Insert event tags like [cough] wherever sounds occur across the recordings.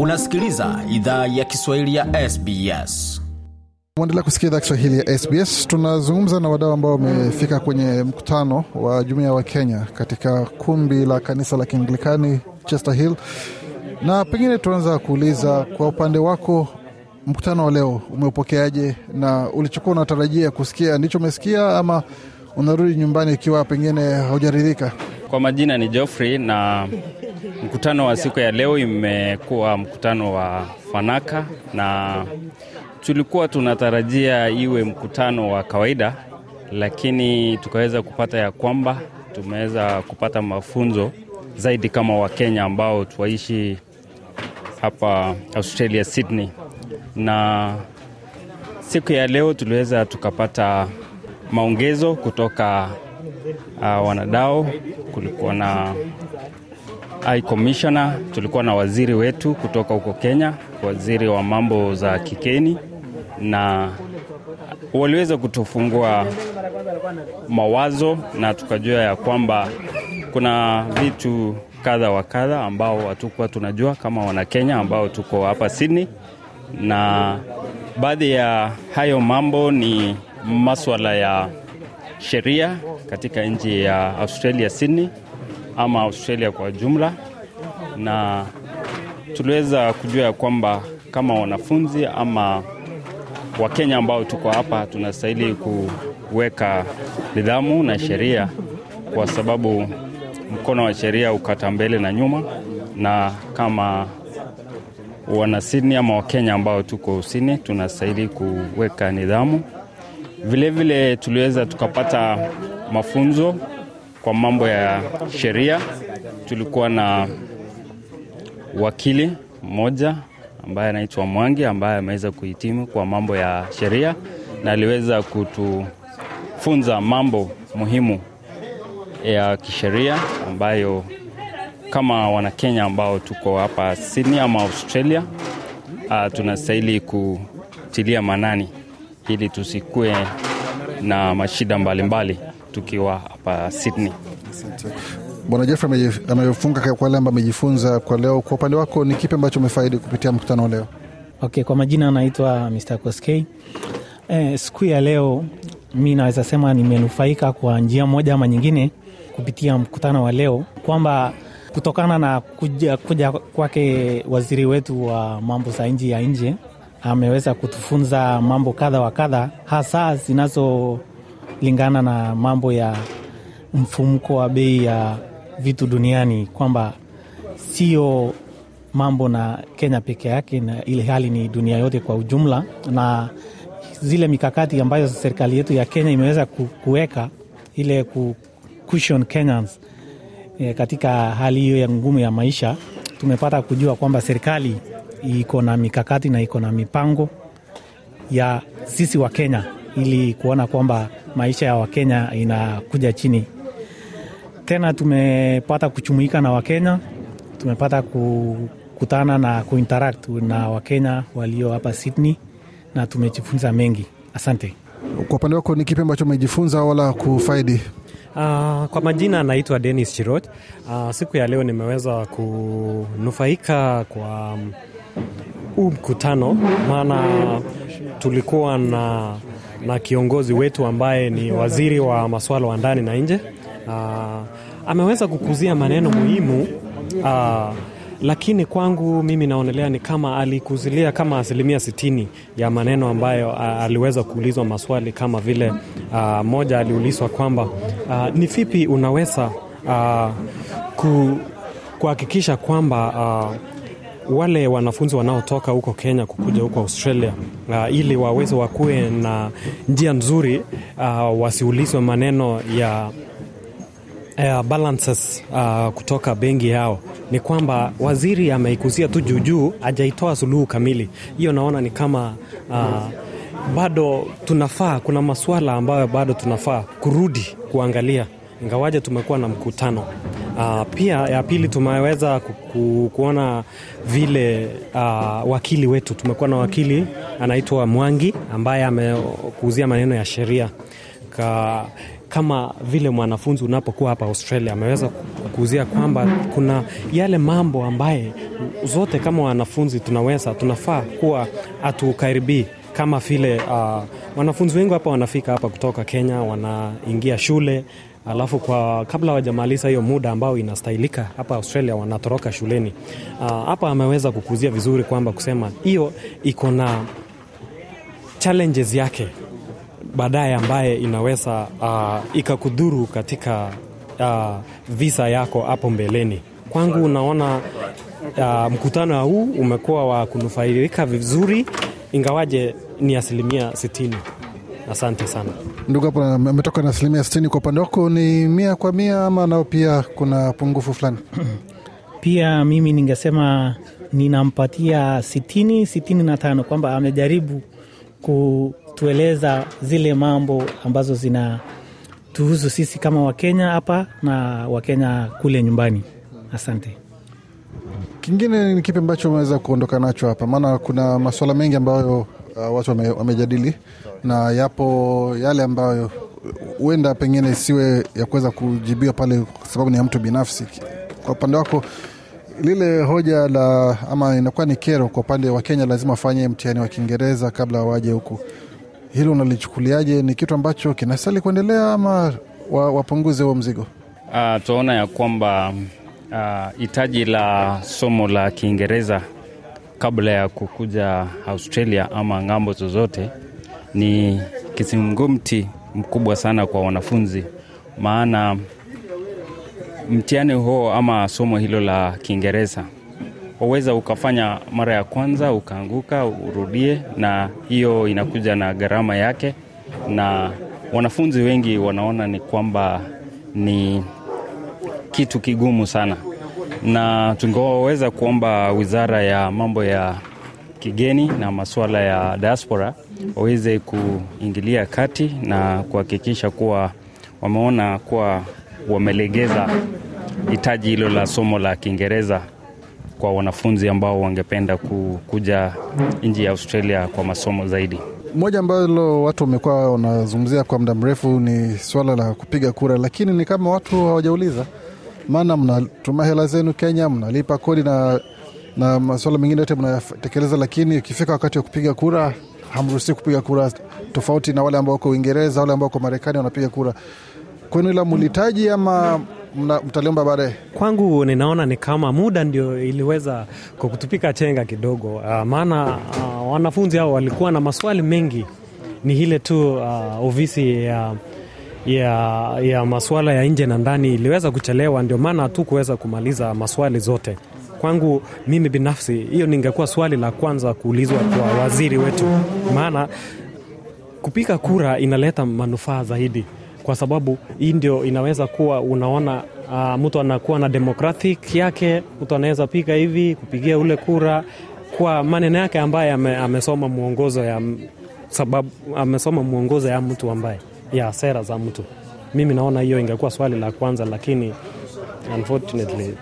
Unasikiliza idhaa ya Kiswahili ya SBS. Uendelea kusikia idhaa Kiswahili ya SBS. Tunazungumza na wadau ambao wamefika kwenye mkutano wa jumuiya wa Kenya katika kumbi la kanisa la Kianglikani Chester Hill, na pengine tuanza kuuliza kwa upande wako, mkutano wa leo umeupokeaje, na ulichokuwa unatarajia kusikia ndicho umesikia, ama unarudi nyumbani ikiwa pengine haujaridhika? Kwa majina ni Geoffrey na mkutano wa siku ya leo imekuwa mkutano wa fanaka na tulikuwa tunatarajia iwe mkutano wa kawaida, lakini tukaweza kupata ya kwamba tumeweza kupata mafunzo zaidi kama Wakenya ambao tuwaishi hapa Australia, Sydney. Na siku ya leo tuliweza tukapata maongezo kutoka uh, wanadao. Kulikuwa na High Commissioner, tulikuwa na waziri wetu kutoka huko Kenya, waziri wa mambo za kigeni, na waliweza kutufungua mawazo na tukajua ya kwamba kuna vitu kadha wa kadha ambao hatukuwa tunajua kama Wanakenya ambao tuko hapa Sydney, na baadhi ya hayo mambo ni maswala ya sheria katika nchi ya Australia Sydney ama Australia kwa jumla, na tuliweza kujua ya kwamba kama wanafunzi ama Wakenya ambao tuko hapa tunastahili kuweka nidhamu na sheria, kwa sababu mkono wa sheria ukata mbele na nyuma, na kama wana Sydney ama Wakenya ambao tuko Sydney tunastahili kuweka nidhamu. Vilevile tuliweza tukapata mafunzo kwa mambo ya sheria. Tulikuwa na wakili mmoja ambaye anaitwa Mwangi ambaye ameweza kuhitimu kwa mambo ya sheria na aliweza kutufunza mambo muhimu ya kisheria ambayo kama Wanakenya ambao tuko hapa Sydney ama Australia uh, tunastahili kutilia manani ili tusikue na mashida mbalimbali mbali tukiwa hapa Sydney. Bwana Jeffrey amefunga kwa wale ambao amejifunza kwa leo. Kwa upande wako ni kipi ambacho umefaidi kupitia mkutano wa leo? Okay, kwa majina anaitwa Mr. Koskei. Eh, siku ya leo mi naweza sema nimenufaika kwa njia moja ama nyingine kupitia mkutano wa leo, kwamba kutokana na kuja, kuja kwake waziri wetu wa mambo za nchi ya nje ameweza kutufunza mambo kadha wa kadha, hasa zinazolingana na mambo ya mfumuko wa bei ya vitu duniani, kwamba sio mambo na Kenya peke yake, na ile hali ni dunia yote kwa ujumla, na zile mikakati ambayo serikali yetu ya Kenya imeweza kuweka ile ku cushion Kenyans e, katika hali hiyo ya ngumu ya maisha, tumepata kujua kwamba serikali iko na mikakati na iko na mipango ya sisi wa Kenya ili kuona kwamba maisha ya Wakenya inakuja chini. Tena tumepata kuchumuika na Wakenya, tumepata kukutana na kuinteract na Wakenya walio hapa Sydney na tumejifunza mengi. Asante. Kwa upande wako ni kipi ambacho umejifunza wala kufaidi? Uh, kwa majina anaitwa Dennis Chirot. Uh, siku ya leo nimeweza kunufaika kwa huu mkutano, maana tulikuwa na, na kiongozi wetu ambaye ni waziri wa masuala wa ndani na nje. Uh, ameweza kukuzia maneno muhimu uh, lakini kwangu mimi naonelea ni kama alikuzilia kama asilimia sitini ya maneno ambayo uh, aliweza kuulizwa maswali kama vile uh, moja aliulizwa kwamba ni vipi unaweza uh, kuhakikisha kwamba uh, wale wanafunzi wanaotoka huko Kenya kukuja huko Australia uh, ili waweze wakuwe na njia nzuri uh, wasiulizwe maneno ya uh, balances uh, kutoka benki yao ni kwamba waziri ameikuzia tu juujuu, hajaitoa suluhu kamili. Hiyo naona ni kama uh, bado tunafaa, kuna masuala ambayo bado tunafaa kurudi kuangalia, ingawaje tumekuwa na mkutano uh, pia ya pili tumeweza ku, ku, kuona vile uh, wakili wetu, tumekuwa na wakili anaitwa Mwangi ambaye amekuuzia maneno ya sheria. Ka kama vile mwanafunzi unapokuwa hapa Australia ameweza kukuuzia kwamba kuna yale mambo ambaye zote kama wanafunzi tunaweza tunafaa kuwa hatukaribii. Kama vile uh, wanafunzi wengi hapa wanafika hapa kutoka Kenya wanaingia shule alafu kwa kabla wajamaliza hiyo muda ambao inastahilika hapa Australia wanatoroka shuleni. Uh, hapa ameweza kukuzia vizuri kwamba kusema hiyo iko na challenges yake baadaye ambaye inaweza uh, ikakudhuru katika uh, visa yako hapo mbeleni. Kwangu unaona uh, mkutano huu umekuwa wa kunufaika vizuri, ingawaje ni asilimia sitini. Asante sana ndugu hapo ametoka na asilimia sitini. Kwa upande wako ni mia kwa mia ama nao pia kuna pungufu fulani? [clears throat] Pia mimi ningesema ninampatia sitini sitini na tano kwamba amejaribu kutueleza zile mambo ambazo zina tuhusu sisi kama Wakenya hapa na Wakenya kule nyumbani. Asante. Kingine ni kipi ambacho umeweza kuondoka nacho hapa? Maana kuna masuala mengi ambayo uh, watu wame, wamejadili na yapo yale ambayo huenda pengine isiwe ya kuweza kujibiwa pale kwa sababu ni ya mtu binafsi. Kwa upande wako lile hoja la ama inakuwa ni kero kwa upande wa Kenya, lazima wafanye mtihani wa Kiingereza kabla waje huku, hilo unalichukuliaje? Ni kitu ambacho kinastahili kuendelea ama wapunguze huo mzigo? Uh, tunaona ya kwamba hitaji uh, la somo la Kiingereza kabla ya kukuja Australia ama ng'ambo zozote ni kisingumti mkubwa sana kwa wanafunzi, maana mtihani huo ama somo hilo la Kiingereza waweza ukafanya mara ya kwanza ukaanguka, urudie, na hiyo inakuja na gharama yake, na wanafunzi wengi wanaona ni kwamba ni kitu kigumu sana, na tungeweza kuomba wizara ya mambo ya kigeni na masuala ya diaspora waweze kuingilia kati na kuhakikisha kuwa wameona kuwa wamelegeza hitaji hilo la somo la Kiingereza kwa wanafunzi ambao wangependa kuja nchi ya Australia kwa masomo zaidi. Moja ambalo watu wamekuwa wanazungumzia kwa muda mrefu ni suala la kupiga kura, lakini ni kama watu hawajauliza, maana mnatuma hela zenu Kenya, mnalipa kodi na, na masuala mengine yote mnayatekeleza, lakini ikifika wakati wa kupiga kura hamruhusi kupiga kura, tofauti na wale ambao wako Uingereza, wale ambao wako Marekani wanapiga kura. Kwenu ila mulitaji ama mtaliomba baadaye? Kwangu ninaona ni kama muda ndio iliweza kukutupika chenga kidogo. Uh, maana uh, wanafunzi hao walikuwa na maswali mengi, ni ile tu uh, ofisi ya ya, ya masuala ya nje na ndani iliweza kuchelewa, ndio maana tu kuweza kumaliza maswali zote. Kwangu mimi binafsi, hiyo ningekuwa swali la kwanza kuulizwa kwa waziri wetu, maana kupiga kura inaleta manufaa zaidi kwa sababu hii ndio inaweza kuwa unaona, uh, mtu anakuwa na democratic yake, mtu anaweza piga hivi kupigia ule kura. Kwa maneno yake ambaye ame, amesoma mwongozo ya sababu amesoma mwongozo ya mtu ambaye ya sera za mtu. Mimi naona hiyo ingekuwa swali la kwanza, lakini unfortunately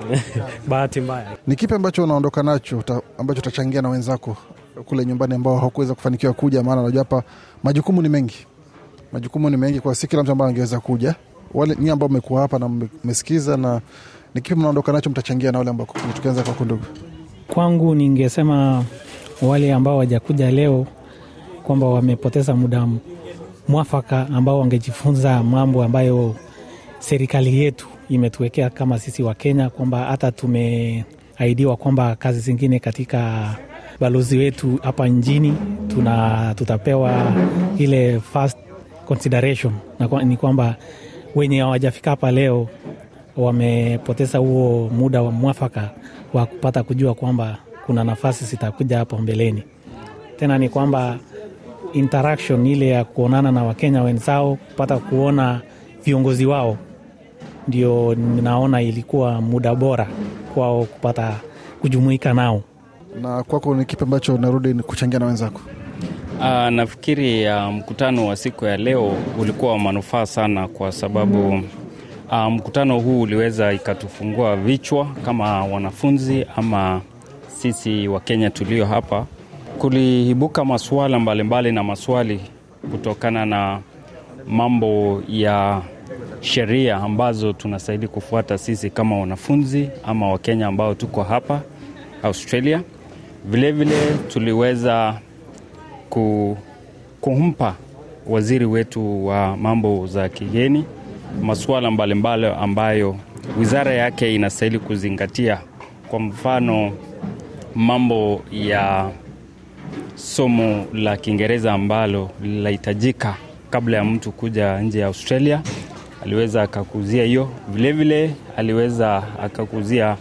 [laughs] bahati mbaya. Ni kipi ambacho unaondoka nacho ta, ambacho utachangia na wenzako kule nyumbani ambao hawakuweza kufanikiwa kuja? Maana najua hapa majukumu ni mengi majukumu ni mengi kwa si kila mtu ambaye angeweza kuja. Wale nyie ambao mmekuwa hapa na mmesikiza, na ni kipi mnaondoka nacho mtachangia na wale ambao, tukianza kwako ndugu? Kwangu ningesema wale ambao wajakuja leo kwamba wamepoteza muda mwafaka ambao wangejifunza mambo ambayo serikali yetu imetuwekea kama sisi wa Kenya, kwamba hata tumeahidiwa kwamba kazi zingine katika balozi wetu hapa nchini tuna tutapewa ile first consideration na ni kwamba wenye hawajafika hapa leo wamepoteza huo muda wa mwafaka wa kupata kujua kwamba kuna nafasi zitakuja hapo mbeleni. Tena ni kwamba interaction ile ya kuonana na Wakenya wenzao, kupata kuona viongozi wao, ndio naona ilikuwa muda bora kwao kupata kujumuika nao. Na kwako ni kipi ambacho narudi kuchangia na wenzako? Uh, nafikiri uh, mkutano wa siku ya leo ulikuwa wa manufaa sana kwa sababu uh, mkutano huu uliweza ikatufungua vichwa kama wanafunzi ama sisi Wakenya tulio hapa. Kuliibuka masuala mbalimbali na maswali kutokana na mambo ya sheria ambazo tunastahili kufuata sisi kama wanafunzi ama Wakenya ambao tuko hapa Australia. Vilevile vile tuliweza ku, kumpa waziri wetu wa mambo za kigeni masuala mbalimbali ambayo wizara yake inastahili kuzingatia, kwa mfano mambo ya somo la Kiingereza ambalo linahitajika kabla ya mtu kuja nje ya Australia. Aliweza akakuzia hiyo. Vilevile aliweza akakuzia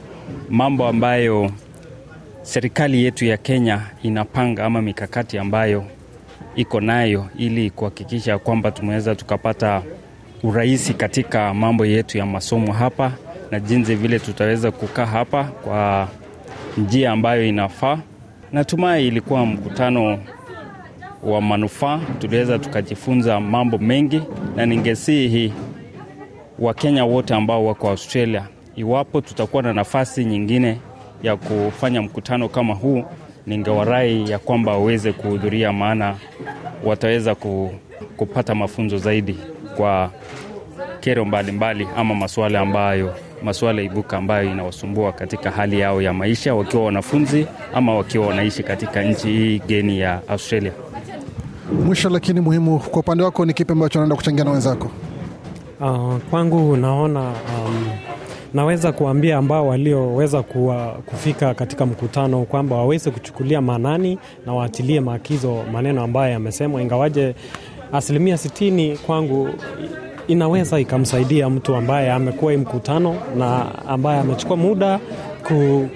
mambo ambayo serikali yetu ya Kenya inapanga ama mikakati ambayo iko nayo ili kuhakikisha kwamba tumeweza tukapata urahisi katika mambo yetu ya masomo hapa na jinsi vile tutaweza kukaa hapa kwa njia ambayo inafaa. Natumai ilikuwa mkutano wa manufaa, tuliweza tukajifunza mambo mengi, na ningesihi Wakenya wote ambao wako Australia, iwapo tutakuwa na nafasi nyingine ya kufanya mkutano kama huu, ningewarai ya kwamba waweze kuhudhuria, maana wataweza kupata mafunzo zaidi kwa kero mbalimbali mbali, ama masuala ambayo masuala ibuka ambayo inawasumbua katika hali yao ya maisha wakiwa wanafunzi ama wakiwa wanaishi katika nchi hii geni ya Australia. Mwisho lakini muhimu, kwa upande wako ni kipi ambacho unaenda kuchangia na wenzako? Uh, kwangu naona um, naweza kuambia ambao walioweza kufika katika mkutano kwamba waweze kuchukulia maanani na waatilie maakizo maneno ambayo yamesemwa, ingawaje asilimia sitini kwangu inaweza ikamsaidia mtu ambaye amekuwa mkutano na ambaye amechukua muda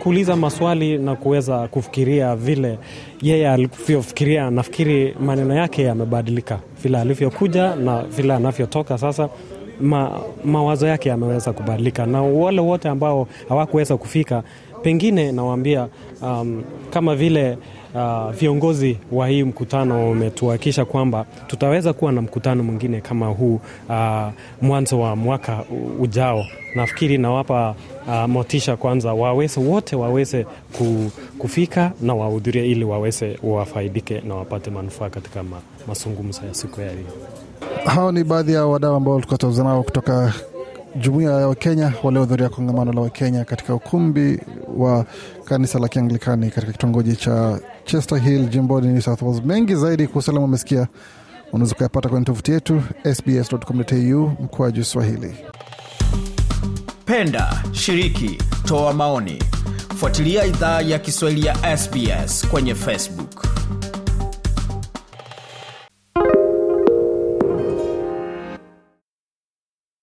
kuuliza maswali na kuweza kufikiria vile yeye alivyofikiria. Nafikiri maneno yake yamebadilika vile alivyokuja na vile anavyotoka sasa. Ma, mawazo yake yameweza kubadilika, na wale wote ambao hawakuweza kufika, pengine nawaambia um, kama vile uh, viongozi wa hii mkutano wametuhakikisha kwamba tutaweza kuwa na mkutano mwingine kama huu uh, mwanzo wa mwaka ujao. Nafikiri nawapa uh, motisha kwanza, waweze wote waweze kufika na wahudhurie, ili waweze wafaidike na wapate manufaa katika ma, mazungumzo ya siku ya leo. Hao ni baadhi ya wadau ambao tulikuwa tunazungumza nao kutoka jumuiya ya Wakenya waliohudhuria kongamano la Wakenya katika ukumbi wa kanisa la Kianglikani katika kitongoji cha Chester Hill jimboni New South Wales. Mengi zaidi kuhusu alama umesikia, unaweza kuyapata kwenye tovuti yetu sbs.com.au mkoaju Swahili. Penda, shiriki, toa maoni, fuatilia idhaa ya Kiswahili ya SBS kwenye Facebook.